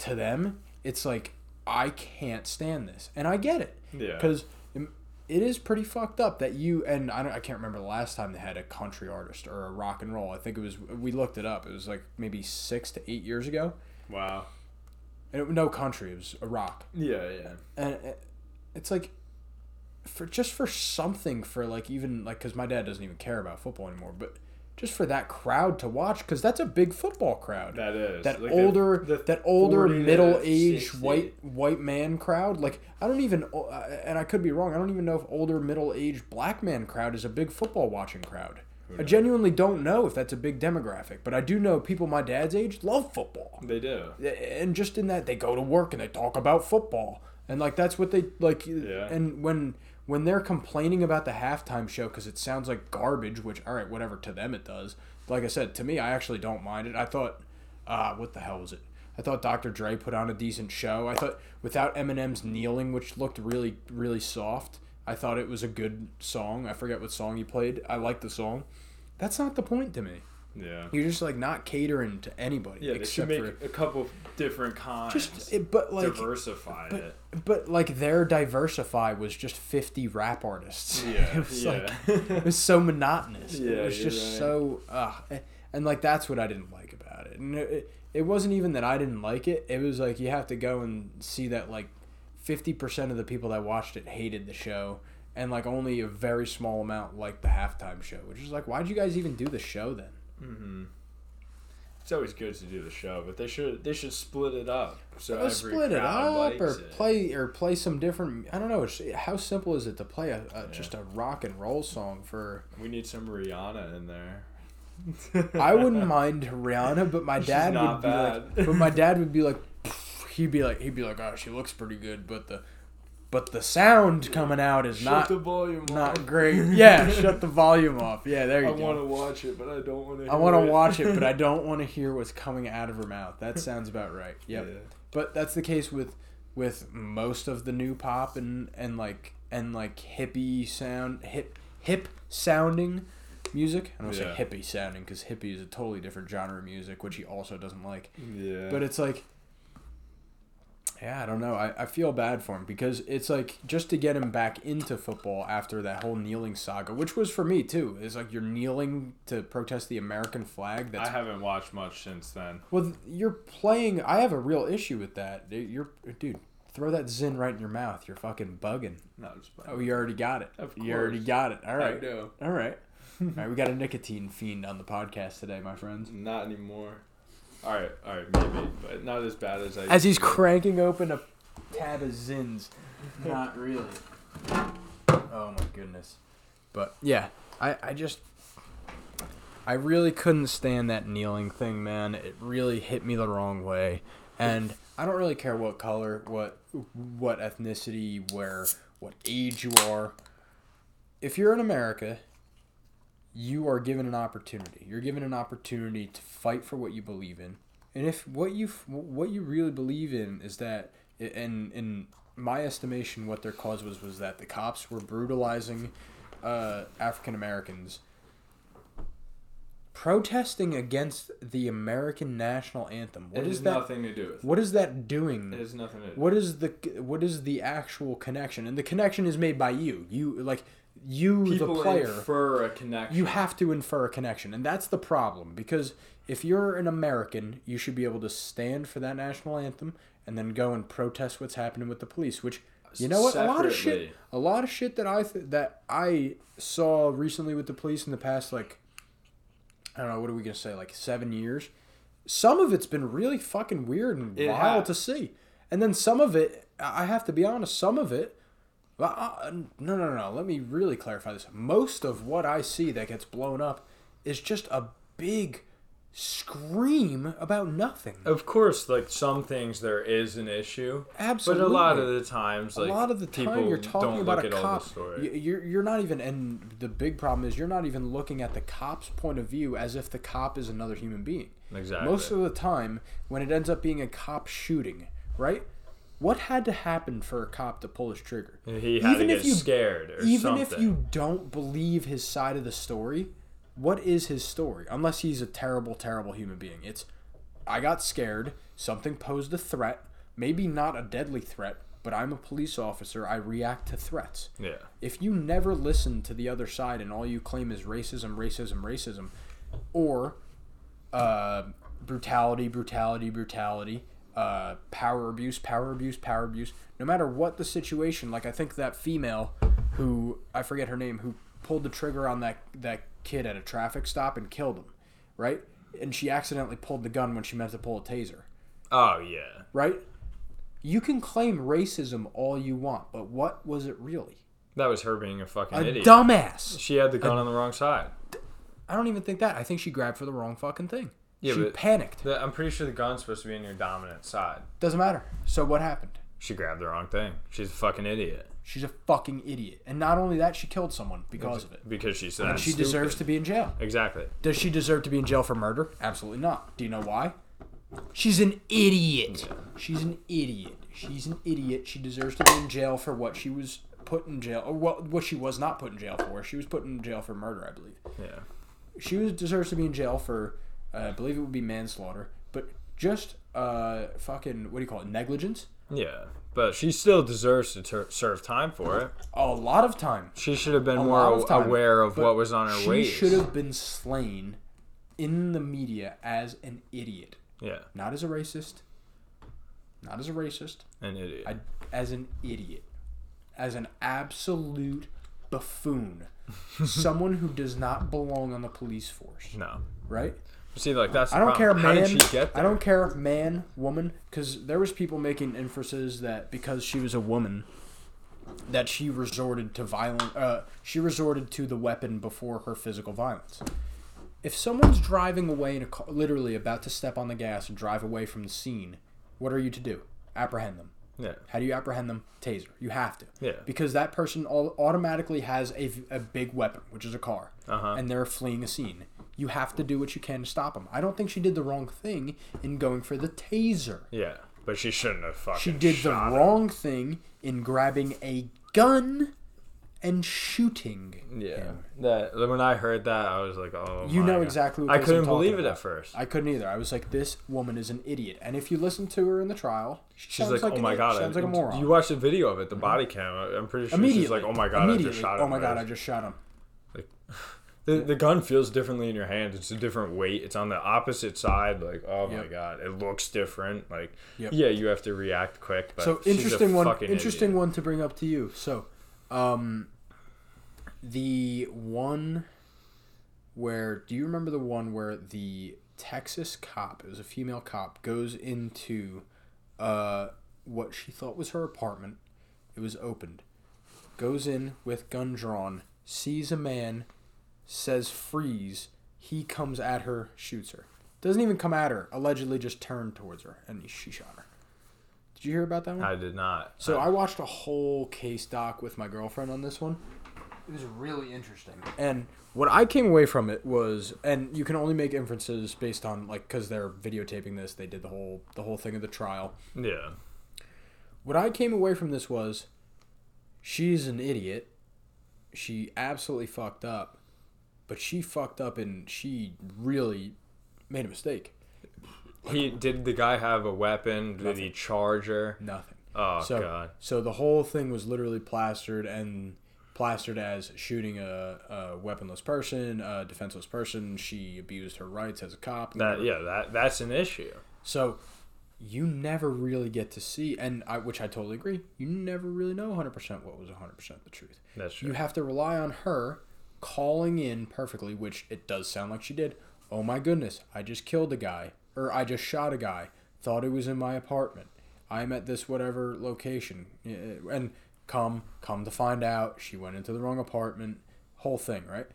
to them, it's like I can't stand this, and I get it Yeah. because it is pretty fucked up that you and I don't I can't remember the last time they had a country artist or a rock and roll. I think it was we looked it up. It was like maybe six to eight years ago, Wow. and it, no country. It was a rock, Yeah, yeah. and it, it's like for just for something for like even like because my dad doesn't even care about football anymore, but just for that crowd to watch because that's a big football crowd That is. that Like older the that older middle aged white white man crowd like i don't even uh, and i could be wrong i don't even know if older middle aged black man crowd is a big football watching crowd i genuinely don't know if that's a big demographic but i do know people my dad's age love football They do. and just in that they go to work and they talk about football and like that's what they like Yeah. and when when they're complaining about the halftime show because it sounds like garbage which all right whatever to them it does. Like i said to me i actually don't mind it. I thought uh what the hell was it? I thought dr dre put on a decent show. I thought without eminem's kneeling which looked really really soft i thought it was a good song. I forget what song he played. I liked the song. That's not the point to me Yeah. you're just like not catering to anybody Yeah, they should except make for a couple different kinds. just it, but like diversify but, it. but like their diversify was just 50 rap artists *laughs* Yeah. it was yeah. like it was so monotonous *laughs* Yeah, it was just right. so uh, and like that's what i didn't like about it and it, it wasn't even that I didn't like it. It was like you have to go and see that like fifty percent of the people that watched it hated the show, and like only a very small amount liked the halftime show. Which is like, why'd you guys even do the show then? Mm-hmm. It's always good to do the show, but they should they should split it up. So split it up, or it. play, or play some different. I don't know. How simple is it to play a, a just a rock and roll song for? We need some Rihanna in there. I wouldn't *laughs* mind Rihanna, but my *laughs* dad would be like, but my dad would be like, he'd be like, he'd be like, oh, she looks pretty good, but the, but the sound coming out is Shut not the volume not off. great. *laughs* Yeah, shut the volume off. Yeah, there you I go. want to watch it, but I don't want to. I want to watch it, but I *laughs* don't want to hear what's coming out of her mouth. That sounds about right. Yep. Yeah. But that's the case with with most of the new pop and and like and like hippie sound hip hip sounding music. I don't Yeah. say hippie sounding because hippie is a totally different genre of music, which he also doesn't like. Yeah. But it's like, yeah, I don't know. I, I feel bad for him because it's like just to get him back into football after that whole kneeling saga, which was for me too. Is like you're kneeling to protest the American flag. That's I haven't watched much since then. well, you're playing. I have a real issue with that. Dude, You're, dude, throw that Zyn right in your mouth. You're fucking bugging. No, fine. Oh, you already got it. Of course. You already got it. All right. I know. All right. *laughs* All right. We got a nicotine fiend on the podcast today, my friends. Not anymore. All right, all right, maybe, but not as bad as I. As he's used to be. cranking open a tab of Zyns. *laughs* Not really. Oh my goodness. But yeah, I, I just I really couldn't stand that kneeling thing, man. It really hit me the wrong way. And I don't really care what color, what what ethnicity, where, what age you are. If you're in America, you are given an opportunity. You're given an opportunity to fight for what you believe in. And if what you what you really believe in is that, in in my estimation, what their cause was was that the cops were brutalizing uh, African Americans, protesting against the American national anthem. What It is has that? nothing to do with. What is that doing? It has nothing to do. What is the what is the actual connection? And the connection is made by you. You like you People the player. infer a connection. You have to infer a connection, and that's the problem because if you're an American, you should be able to stand for that national anthem and then go and protest what's happening with the police. Which you know what, a lot of shit, a lot of shit that I th- that I saw recently with the police in the past like I don't know what are we gonna say like seven years. Some of it's been really fucking weird and It wild has. to see, and then some of it, I have to be honest, some of it. Uh, no, no, no, no. Let me really clarify this. Most of what I see that gets blown up is just a big scream about nothing. Of course, like some things there is an issue, Absolutely. but a lot of the times, like a lot of the time you're talking about a cop the story. y- you're, you're not even and the big problem is you're not even looking at the cop's point of view as if the cop is another human being exactly. most of the time when it ends up being a cop shooting right what had to happen for a cop to pull his trigger? He had even to if get you- scared or something. even something. if you don't believe his side of the story what is his story? Unless he's a terrible terrible human being. It's i got scared. Something posed a threat. Maybe not a deadly threat but i'm a police officer. I react to threats. Yeah, if you never listen to the other side and all you claim is racism racism racism or uh, brutality brutality brutality uh, power abuse power abuse power abuse no matter what the situation like i think that female who i forget her name who pulled the trigger on that that kid at a traffic stop and killed him right and she accidentally pulled the gun when she meant to pull a taser oh yeah, right you can claim racism all you want but what was it really that was her being a fucking a idiot. dumbass she had the gun on the wrong side. I don't even think that. I think she grabbed for the wrong fucking thing. Yeah, she panicked. The- I'm pretty sure the gun's supposed to be in your dominant side. Doesn't matter. So what happened? She grabbed the wrong thing. She's a fucking idiot She's a fucking idiot. And not only that, she killed someone because of it. because she said And she deserves to be in jail. exactly. Does she deserve to be in jail for murder? Absolutely not. Do you know why? She's an idiot. She's an idiot. She's an idiot. She deserves to be in jail for what she was put in jail, or what what she was not put in jail for. She was put in jail for murder, I believe. Yeah, she was deserves to be in jail for I believe it would be manslaughter, but just uh fucking what do you call it negligence? yeah, but she still deserves to ter- serve time for it. A lot of time. She should have been A more of time. aware of what was on her she ways. should have been slain in the media as an idiot. Yeah, not as a racist, not as a racist, an idiot. I, as an idiot, as an absolute buffoon, *laughs* someone who does not belong on the police force, no. right? See, like that's. I don't care, problem. Man. did she get I don't care, man, woman, because there was people making inferences that because she was a woman, that she resorted to violent. Uh, she resorted to the weapon before her physical violence. If someone's driving away in a car, literally about to step on the gas and drive away from the scene, what are you to do? Apprehend them. Yeah. How do you apprehend them? Taser. You have to. Yeah. Because that person au- automatically has a, a big weapon, which is a car, Uh-huh. and they're fleeing a scene. You have to do what you can to stop them. I don't think she did the wrong thing in going for the taser. Yeah, but she shouldn't have fucking. She did the shot him. wrong thing in grabbing a gun and shooting Yeah. him. That when I heard that, I was like, oh. You my know God. exactly what I couldn't believe it about. at first. I couldn't either. I was like, this woman is an idiot. And if you listen to her in the trial, she She's like, like oh my god, sounds I- like a moron. You watched the video of it, the uh-huh. body cam. I'm pretty sure she's like, oh my god, I just shot oh him. Oh my god, I just shot him. *laughs* The, the gun feels differently in your hand. It's a different weight. It's on the opposite side. Like, oh my god, it looks different. Like, Yep. yeah, you have to react quick. But so interesting one interesting idiot. one to bring up to you so um the one where do you remember the one where the texas cop it was a female cop goes into uh what she thought was her apartment it was opened goes in with gun drawn sees a man says freeze he comes at her shoots her doesn't even come at her allegedly just turned towards her and she shot her did you hear about that one I did not. so I watched a whole case doc with my girlfriend on this one. It was really interesting. And what I came away from it was, and you can only make inferences based on like because they're videotaping this. They did the whole the whole thing of the trial. yeah, What I came away from this was, she's an idiot. She absolutely fucked up, but she fucked up and she really made a mistake. he did. The guy have a weapon? Did he charge her? Nothing. Oh so, god. So the whole thing was literally plastered and plastered as shooting a, a weaponless person, a defenseless person. She abused her rights as a cop. That yeah, that that's an issue. So you never really get to see, and I, which I totally agree. You never really know 100% what was 100% the truth. That's true. You have to rely on her calling in perfectly, which it does sound like she did. Oh my goodness, I just killed a guy, or I just shot a guy. Thought it was in my apartment. I'm at this whatever location, and come come to find out, she went into the wrong apartment. Whole thing, right?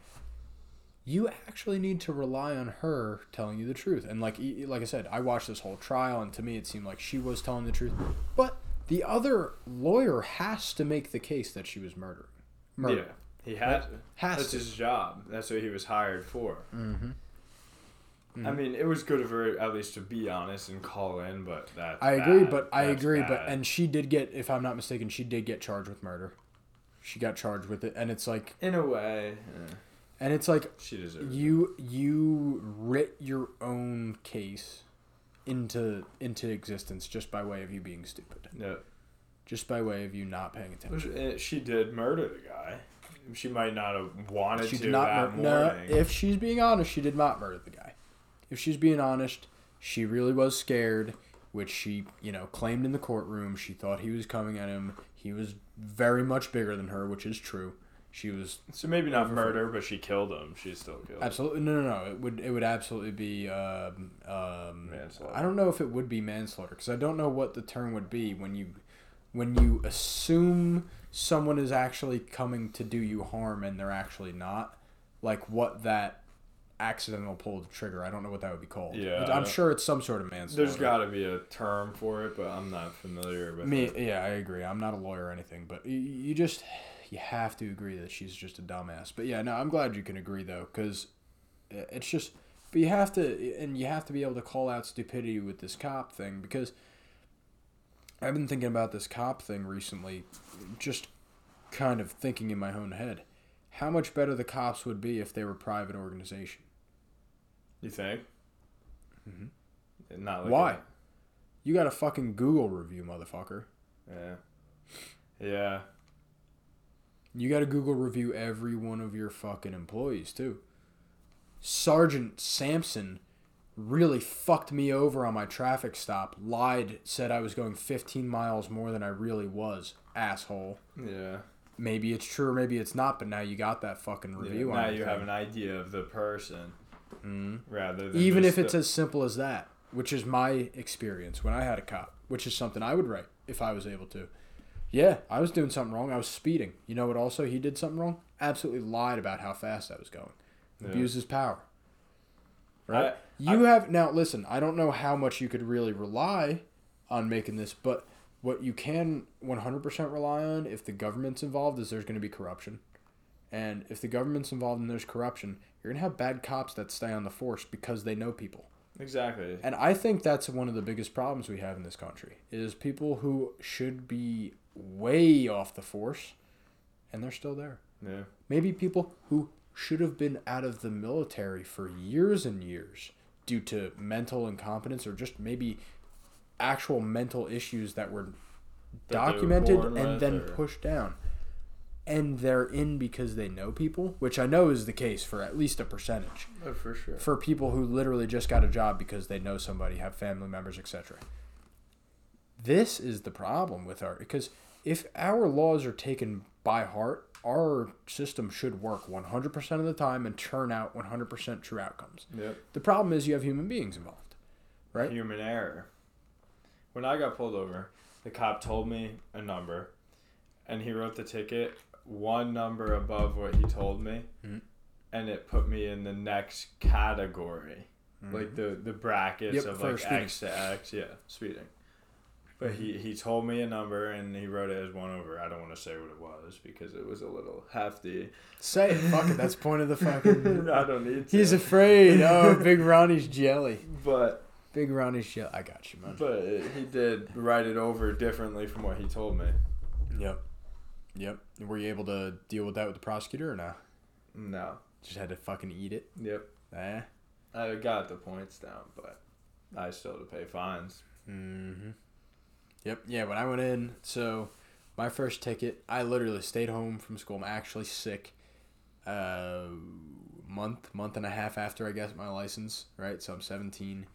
You actually need to rely on her telling you the truth. And like like I said, I watched this whole trial, and to me, it seemed like she was telling the truth. But the other lawyer has to make the case that she was murdering. Murder. He had. Has That's to. his job. That's what he was hired for. Mm-hmm. I mean, it was good of her at least to be honest and call in, but that I agree, bad. but I That's agree, but and she did get, if I'm not mistaken, she did get charged with murder. She got charged with it, and it's like, in a way, eh, and it's like she deserves. it. you you writ your own case into into existence just by way of you being stupid, Yeah. just by way of you not paying attention. Eh, She did murder the guy. She might not have wanted She to did not that mur- no. If she's being honest, she did not murder the guy. If she's being honest, she really was scared, which she you know claimed in the courtroom. She thought he was coming at him. He was very much bigger than her, which is true. She was so maybe not murder, but she killed him. She still killed. absolutely no, no, no. It would it would absolutely be um, um, Manslaughter. I don't know if it would be manslaughter because I don't know what the term would be when you when you assume someone is actually coming to do you harm and they're actually not. Like what that accidental pull of the trigger. I don't know what that would be called. Yeah, I'm sure it's some sort of manslaughter. There's got to be a term for it, but I'm not familiar with Me, it. yeah, I agree. I'm not a lawyer or anything, but you, you just you have to agree that she's just a dumbass. But yeah, no, I'm glad you can agree though, because it's just. But you have to, and you have to be able to call out stupidity with this cop thing because I've been thinking about this cop thing recently, just kind of thinking in my own head, how much better the cops would be if they were private organization. You think? Mm-hmm. Not like Why? a- You got a fucking Google review, motherfucker. yeah. Yeah. You got to Google review every one of your fucking employees too. Sergeant Sampson really fucked me over on my traffic stop, lied, said I was going 15 miles more than I really was, asshole. Yeah. Maybe it's true or maybe it's not, but now you got that fucking review yeah. on Now you have an idea of the person Mhm. rather than Even if it's the- as simple as that, which is my experience when I had a cop, which is something I would write if I was able to. Yeah, I was doing something wrong. I was speeding. You know what? Also, he did something wrong. Absolutely lied about how fast I was going. Yeah. Abused his power. Right. I- you have now. Listen, I don't know how much you could really rely on making this, but what you can 100% rely on if the government's involved is there's going to be corruption. And if the government's involved and there's corruption, you're going to have bad cops that stay on the force because they know people. exactly. And I think that's one of the biggest problems we have in this country is people who should be way off the force and they're still there. Yeah. Maybe people who should have been out of the military for years and years due to mental incompetence or just maybe actual mental issues that were That they were documented and then or- pushed down. And they're in because they know people, which I know is the case for at least a percentage Oh, for sure. for people who literally just got a job because they know somebody, have family members, etc. This is the problem with our because if our laws are taken by heart, our system should work 100% of the time and churn out 100% true outcomes. Yep. The problem is you have human beings involved, right? Human error. When I got pulled over, the cop told me a number, and he wrote the ticket one number above what he told me, Mhm. and it put me in the next category, like the the brackets Yep, of like speeding. X to X. Yeah, speeding. But he, he told me a number and he wrote it as one over. I don't want to say what it was because it was a little hefty. Say it, fuck it. That's point of the fucking. *laughs* I don't need to. He's afraid. Oh, Big Ronnie's jelly. but Big Ronnie's jelly. I got you, man. but he did write it over differently from what he told me. Yep. Yep. Were you able to deal with that with the prosecutor or no? No. Just had to fucking eat it. Yep. Eh. I got the points down, but I still had to pay fines. Mm-hmm. Yep. Yeah. When I went in, so my first ticket, I literally stayed home from school. I'm actually sick. Uh, month, month and a half after I got my license. Right. So I'm 17.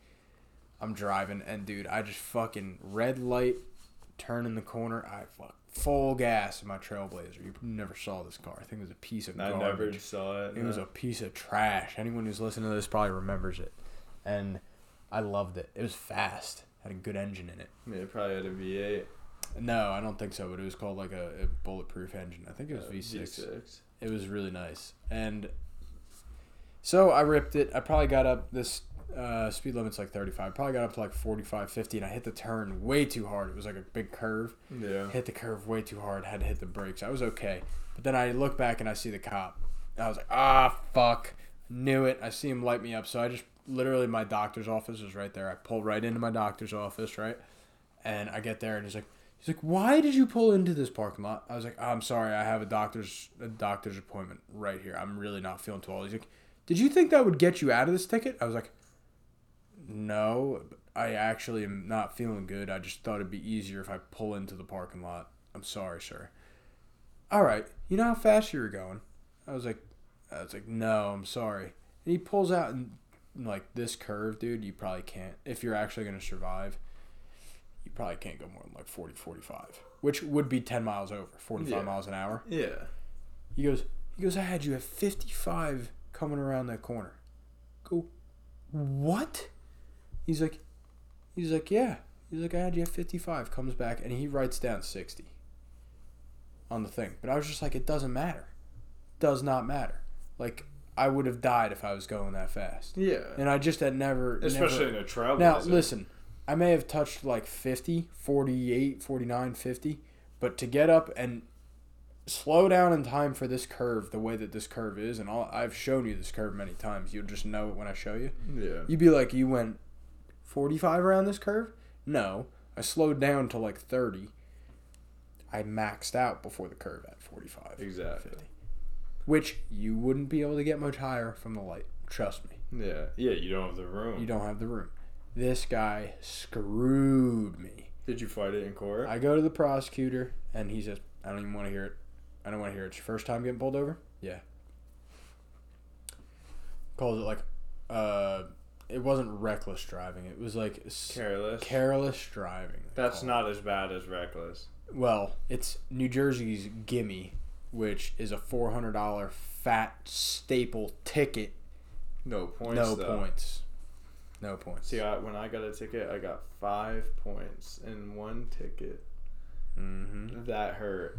I'm driving, and dude, I just fucking red light, turn in the corner. I fuck full gas in my Trailblazer. You never saw this car. I think it was a piece of I garbage. never saw it. It was a piece of trash. Anyone who's listening to this probably remembers it. And I loved it. It was fast. Had a good engine in it. Mean, it probably had a V8. No, I don't think so, but it was called like a, a bulletproof engine. I think it was uh, V6. V6. It was really nice. And so I ripped it. I probably got up this uh, speed limit's like 35. Probably got up to like 45, 50 and I hit the turn way too hard. It was like a big curve. Yeah. Hit the curve way too hard. Had to hit the brakes. I was okay. But then I look back and I see the cop. I was like, ah, fuck. Knew it. I see him light me up. So I just literally, my doctor's office is right there. I pull right into my doctor's office, right? And I get there and he's like, he's like, why did you pull into this parking lot? I was like, I'm sorry. I have a doctor's a doctor's appointment right here. I'm really not feeling too well. He's like, did you think that would get you out of this ticket? I was like, no, I actually am not feeling good. I just thought it'd be easier if I pull into the parking lot. I'm sorry, sir. All right, you know how fast you were going? I was like, I was like, no, I'm sorry. And he pulls out and like this curve, dude. You probably can't if you're actually gonna survive. You probably can't go more than like 40, 45, which would be 10 miles over, 45 Yeah. miles an hour. Yeah. He goes, he goes, I had you at 55 coming around that corner. Go, what? He's like, he's like, yeah. He's like, I had you at 55. Comes back and he writes down 60 on the thing. But I was just like, it doesn't matter. Does not matter. Like, I would have died if I was going that fast. Yeah. And I just had never. Especially never, in a trail. now, listen, I may have touched like 50, 48, 49, 50, but to get up and slow down in time for this curve the way that this curve is, and all, I've shown you this curve many times, you'll just know it when I show you. Yeah. You'd be like, you went 45 around this curve? No, I slowed down to like 30. I maxed out before the curve at 45. Exactly. 50. Which you wouldn't be able to get much higher from the light. Trust me. Yeah. Yeah. You don't have the room. You don't have the room. This guy screwed me. Did you fight it in court? I go to the prosecutor and he says, I don't even want to hear it. I don't want to hear it. It's your first time getting pulled over? Yeah. Calls it like, uh, it wasn't reckless driving. It was like Careless. careless driving. That's not as bad as reckless. Well, it's New Jersey's gimme, which is a four hundred dollar fat staple ticket. No points. no though. points. No points. See, I, when I got a ticket, I got five points in one ticket. Mm-hmm. That hurt.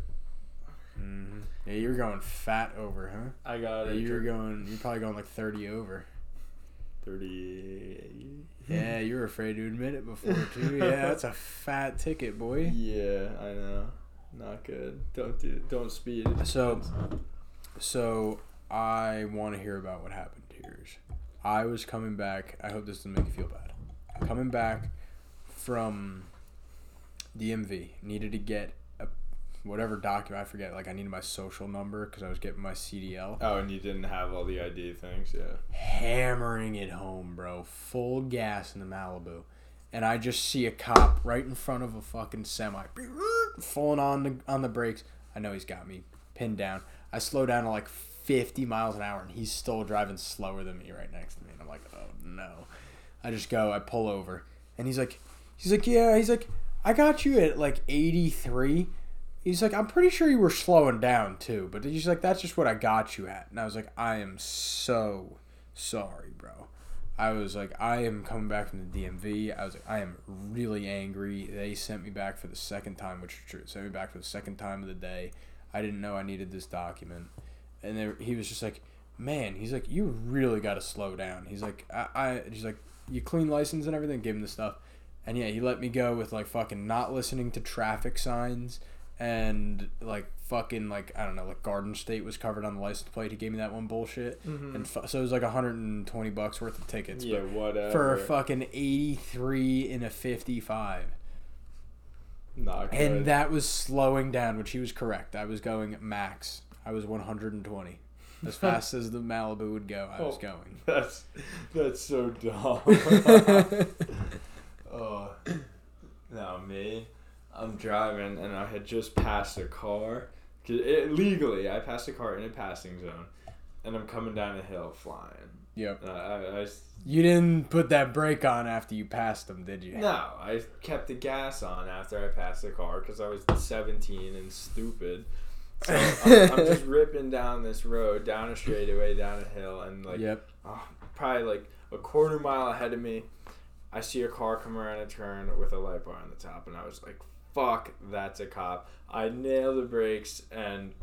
Mm-hmm. Yeah, you were going fat over, huh? I got Yeah, a you were going. You're probably going like thirty over. thirty. Yeah, you were afraid to admit it before too. Yeah, that's a fat ticket, boy. *laughs* Yeah, I know. Not good. Don't do. Don't speed. So, so I want to hear about what happened to yours. I was coming back. I hope this doesn't make you feel bad. Coming back from DMV, needed to get a whatever document. I forget. Like I needed my social number because I was getting my CDL. Oh, and you didn't have all the ID things, yeah. hammering it home, bro. Full gas in the Malibu. And I just see a cop right in front of a fucking semi, falling on the on the brakes. I know he's got me pinned down. I slow down to like 50 miles an hour, and he's still driving slower than me right next to me. And I'm like, oh no. I just go, I pull over, and he's like, he's like, yeah, he's like, I got you at like 83. He's like, I'm pretty sure you were slowing down too, but he's like, that's just what I got you at. And I was like, I am so sorry, bro. I was like, I am coming back from the DMV. I was like, I am really angry. They sent me back for the second time, which is true. Sent me back for the second time of the day. I didn't know I needed this document, and he was just like, man, he's like, you really got to slow down. He's like, I, I, he's like, you clean license and everything. Give him the stuff, and yeah, he let me go with like fucking not listening to traffic signs and like fucking like I don't know like Garden State was covered on the license plate. He gave me that one bullshit, Mm-hmm. and fu- so it was like 120 bucks worth of tickets. yeah, but whatever. for a fucking 83 and a 55. Not good. And that was slowing down, which he was correct. I was going max. I was 120. As *laughs* fast as the Malibu would go, I was Oh. going. *laughs* That's that's so dumb. *laughs* oh, now me. I'm driving and I had just passed a car. it, legally, I passed a car in a passing zone, and I'm coming down a hill flying. Yep. Uh, I, I You didn't put that brake on after you passed them, did you? no, I kept the gas on after I passed the car because I was 17 and stupid. So I'm, I'm just *laughs* ripping down this road, down a straightaway, down a hill, and like Yep. oh, probably like a quarter mile ahead of me, I see a car come around a turn with a light bar on the top, and I was like, "Fuck, that's a cop!" I nail the brakes, and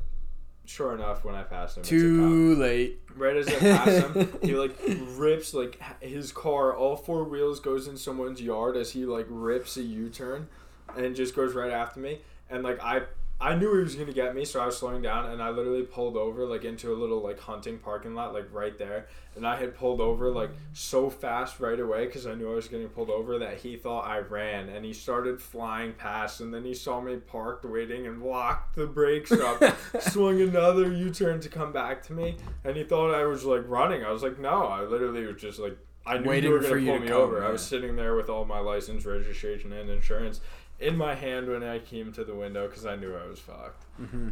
sure enough, when I pass him, Too late. Right as I pass him, *laughs* he like rips like his car. All four wheels goes in someone's yard as he like rips a U turn, and just goes right after me. And like I I knew he was gonna get me, so I was slowing down, and I literally pulled over like into a little like hunting parking lot, like right there. And I had pulled over like so fast right away because I knew I was getting pulled over that he thought I ran, and he started flying past, and then he saw me parked waiting and locked the brakes up, *laughs* swung another U turn to come back to me, and he thought I was like running. I was like, no, I literally was just like. I knew Waiting you were gonna pull to me come, over. I was sitting there with all my license, registration, and insurance in my hand when I came to the window because I knew I was fucked. hmm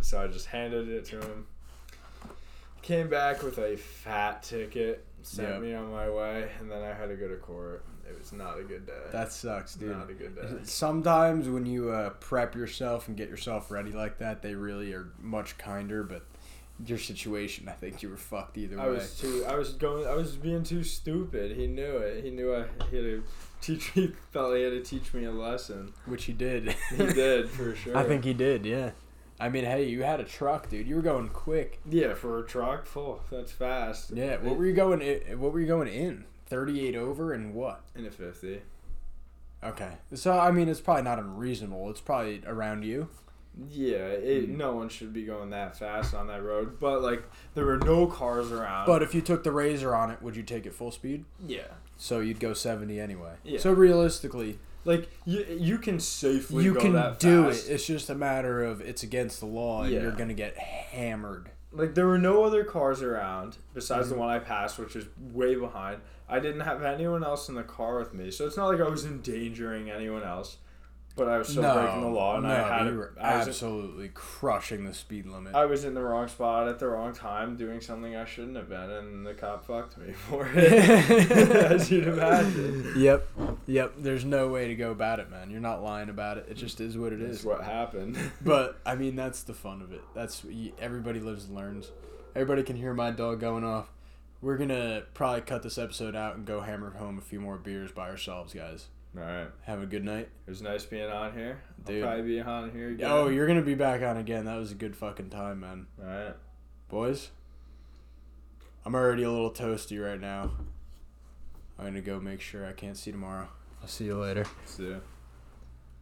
So I just handed it to him. Came back with a fat ticket, sent Yep. me on my way, and then I had to go to court. It was not a good day. That sucks, dude. not a good day. Sometimes when you uh, prep yourself and get yourself ready like that, they really are much kinder. But your situation, I think you were fucked either I way. was too. I was going. I was being too stupid. He knew it. He knew I. He had to teach. *laughs* He felt he had to teach me a lesson. Which he did. He did for *laughs* sure. I think he did. Yeah. I mean, hey, you had a truck, dude. You were going quick. Yeah, for a truck, full. That's fast. Yeah. What were you going? i- What were you going in? Thirty-eight over and what? in a fifty? Okay. So I mean, it's probably not unreasonable. It's probably around you. Yeah, it, Hmm. no one should be going that fast on that road. But like, there were no cars around. But if you took the razor on it, would you take it full speed? yeah, So you'd go seventy anyway. Yeah. So realistically, like you, you can safely you can do fast. it. It's just a matter of it's against the law, and Yeah. you're gonna get hammered. Like there were no other cars around besides Mm-hmm. the one I passed, which is way behind. I didn't have anyone else in the car with me, so it's not like I was endangering anyone else. But I was still breaking the law, and I had you were I was, absolutely crushing the speed limit. I was in the wrong spot at the wrong time, doing something I shouldn't have been, and the cop fucked me *laughs* for it, *laughs* as you'd imagine. Yep, yep. There's no way to go about it, man. You're not lying about it. It just is what it That's is. what happened. *laughs* But I mean, that's the fun of it. That's everybody lives and learns. Everybody can hear my dog going off. We're gonna probably cut this episode out and go hammer home a few more beers by ourselves, guys. All right, Have a good night. it was nice being on here. Dude. I'll probably be on here again. Oh, you're gonna be back on again. That was a good fucking time, man. all right. Boys, I'm already a little toasty right now. I'm gonna go make sure I can't see tomorrow. I'll see you later. See ya.